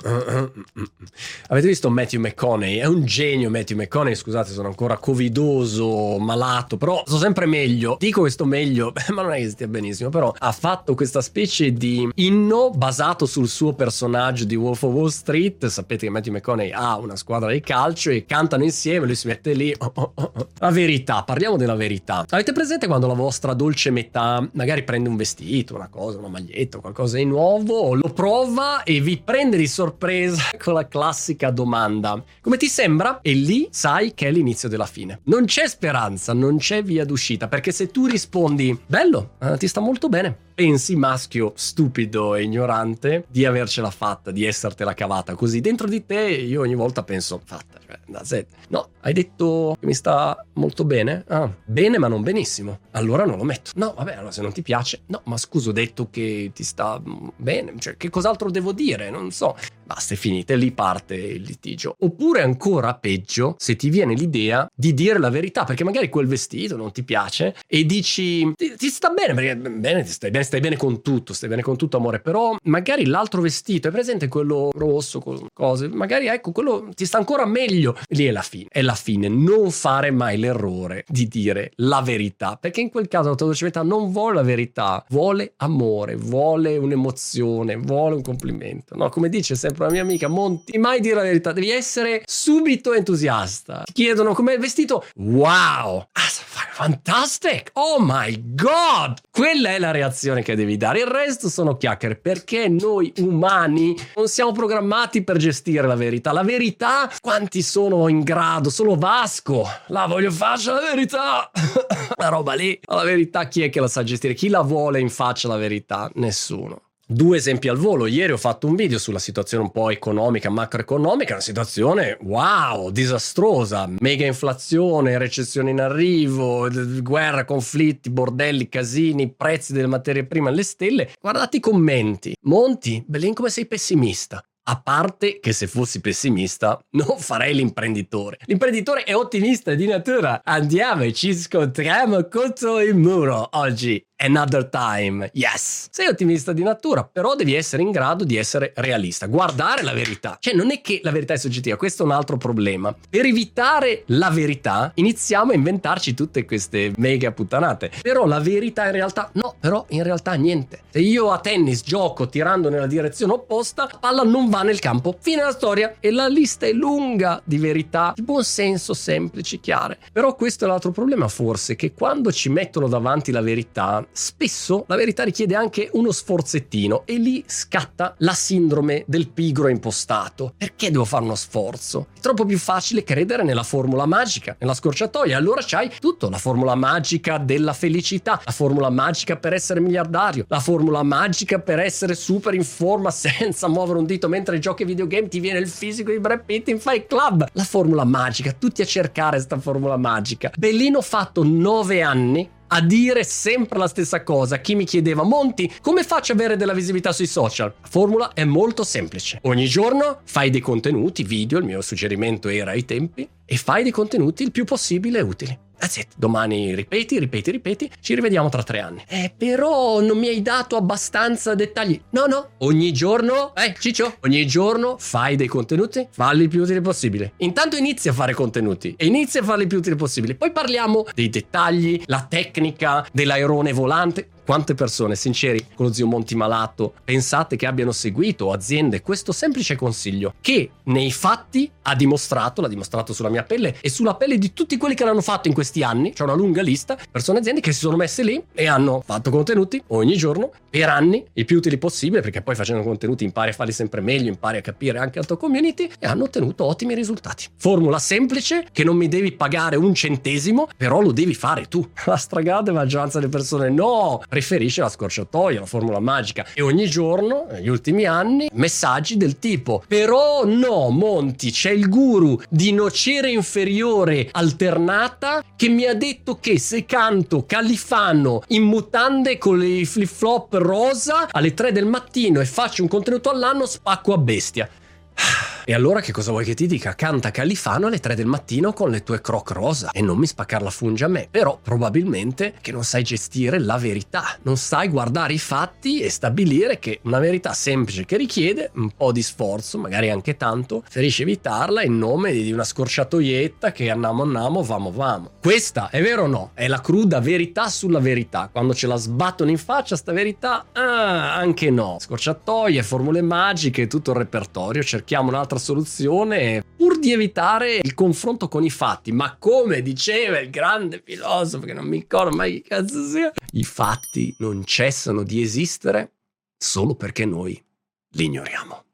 Avete visto Matthew McConaughey? È un genio Matthew McConaughey, scusate sono ancora covidoso, malato, però sto sempre meglio. Dico questo meglio, ma non è che stia benissimo, però ha fatto questa specie di inno basato sul suo personaggio di Wolf of Wall Street. Sapete che Matthew McConaughey ha una squadra di calcio e cantano insieme, lui si mette lì. Oh, oh, oh. La verità, parliamo della verità. Avete presente quando la vostra dolce metà magari prende un vestito, una cosa, una maglietta, qualcosa di nuovo, lo prova e vi prende di sorpresa con la classica domanda. Come ti sembra? E lì sai che è l'inizio della fine. Non c'è speranza, non c'è via d'uscita, perché se tu rispondi, bello, eh, ti sta molto bene, pensi, maschio stupido e ignorante, di avercela fatta, di essertela cavata così dentro di te, io ogni volta penso, fatta, cioè, no, hai detto che mi sta molto bene? Ah, bene ma non benissimo. Allora non lo metto. No, vabbè, allora se non ti piace, no, ma scusa, ho detto che ti sta bene, cioè che cos'altro devo dire? Non so. Basta, è finita, lì parte il litigio. Oppure ancora peggio, se ti viene l'idea di dire la verità, perché magari quel vestito non ti piace e dici ti, ti sta bene, perché bene, ti stai bene, stai bene con tutto, stai bene con tutto amore, però magari l'altro vestito, è presente quello rosso, cose, magari ecco, quello ti sta ancora meglio. Lì è la fine, è la fine. Non fare mai l'errore di dire la verità, perché in quel caso la tua dolce non vuole la verità, vuole amore, vuole un'emozione, vuole un complimento. No, come dice sempre la mia amica Monti, mai dire la verità, devi essere subito entusiasta. Ti chiedono com'è il vestito? Wow! Ah, fantastic! Oh my god! Quella è la reazione che devi dare. Il resto sono chiacchiere perché noi umani non siamo programmati per gestire la verità. La verità, quanti sono in grado? Solo Vasco. La voglio faccia la verità. la roba lì. La verità chi è che la sa gestire? Chi la vuole in faccia la verità? Nessuno. Due esempi al volo, ieri ho fatto un video sulla situazione un po' economica, macroeconomica, una situazione wow, disastrosa, mega inflazione, recessione in arrivo, guerra, conflitti, bordelli, casini, prezzi delle materie prime alle stelle. Guardate i commenti. Monti, Bellin come sei pessimista. A parte che se fossi pessimista non farei l'imprenditore. L'imprenditore è ottimista di natura. Andiamo e ci scontriamo contro il muro oggi. Another time, yes. Sei ottimista di natura, però devi essere in grado di essere realista, guardare la verità. Cioè, non è che la verità è soggettiva, questo è un altro problema. Per evitare la verità, iniziamo a inventarci tutte queste mega puttanate. Però la verità in realtà, no, però in realtà niente. Se io a tennis gioco tirando nella direzione opposta, la palla non va nel campo. Fine della storia. E la lista è lunga di verità, di buon senso, semplici, chiare. Però questo è l'altro problema, forse, che quando ci mettono davanti la verità, spesso la verità richiede anche uno sforzettino e lì scatta la sindrome del pigro impostato. Perché devo fare uno sforzo? È troppo più facile credere nella formula magica, nella scorciatoia. Allora c'hai tutto, la formula magica della felicità, la formula magica per essere miliardario, la formula magica per essere super in forma senza muovere un dito mentre giochi ai videogame ti viene il fisico di Brad Pitt in Fight Club. La formula magica, tutti a cercare questa formula magica. Bellino fatto nove anni a dire sempre la stessa cosa. Chi mi chiedeva, Monti, come faccio ad avere della visibilità sui social? La formula è molto semplice. Ogni giorno fai dei contenuti, video, il mio suggerimento era ai tempi, e fai dei contenuti il più possibile utili. That's it. Domani ripeti, ripeti, ripeti. Ci rivediamo tra tre anni. Eh, però non mi hai dato abbastanza dettagli. No, no. Ogni giorno, eh, Ciccio, ogni giorno fai dei contenuti, falli il più utile possibile. Intanto inizia a fare contenuti e inizia a farli il più utile possibile. Poi parliamo dei dettagli, la tecnica dell'airone volante. Quante persone, sinceri, con lo zio Monti malato, pensate che abbiano seguito aziende questo semplice consiglio che nei fatti ha dimostrato, l'ha dimostrato sulla mia pelle e sulla pelle di tutti quelli che l'hanno fatto in questi anni, c'è una lunga lista, persone aziende che si sono messe lì e hanno fatto contenuti ogni giorno per anni, il più utili possibile, perché poi facendo contenuti impari a farli sempre meglio, impari a capire anche la tua community e hanno ottenuto ottimi risultati. Formula semplice che non mi devi pagare un centesimo, però lo devi fare tu. La stragrande maggioranza delle persone no, preferisce la scorciatoia, la formula magica. E ogni giorno, negli ultimi anni, messaggi del tipo: Però no, Monti, c'è il guru di nocere inferiore alternata che mi ha detto che se canto Califano in mutande con i flip flop rosa alle 3 del mattino e faccio un contenuto all'anno, spacco a bestia. E allora che cosa vuoi che ti dica? Canta Califano alle 3 del mattino con le tue croc rosa e non mi spaccar la funge a me. Però probabilmente che non sai gestire la verità, non sai guardare i fatti e stabilire che una verità semplice che richiede un po' di sforzo, magari anche tanto, preferisci evitarla in nome di una scorciatoietta che andiamo andiamo, vamo vamo. Questa è vero o no? È la cruda verità sulla verità. Quando ce la sbattono in faccia sta verità, ah, anche no. Scorciatoie, formule magiche, tutto il repertorio, cerchiamo un'altra soluzione pur di evitare il confronto con i fatti. Ma come diceva il grande filosofo, che non mi ricordo mai che cazzo sia, i fatti non cessano di esistere solo perché noi li ignoriamo.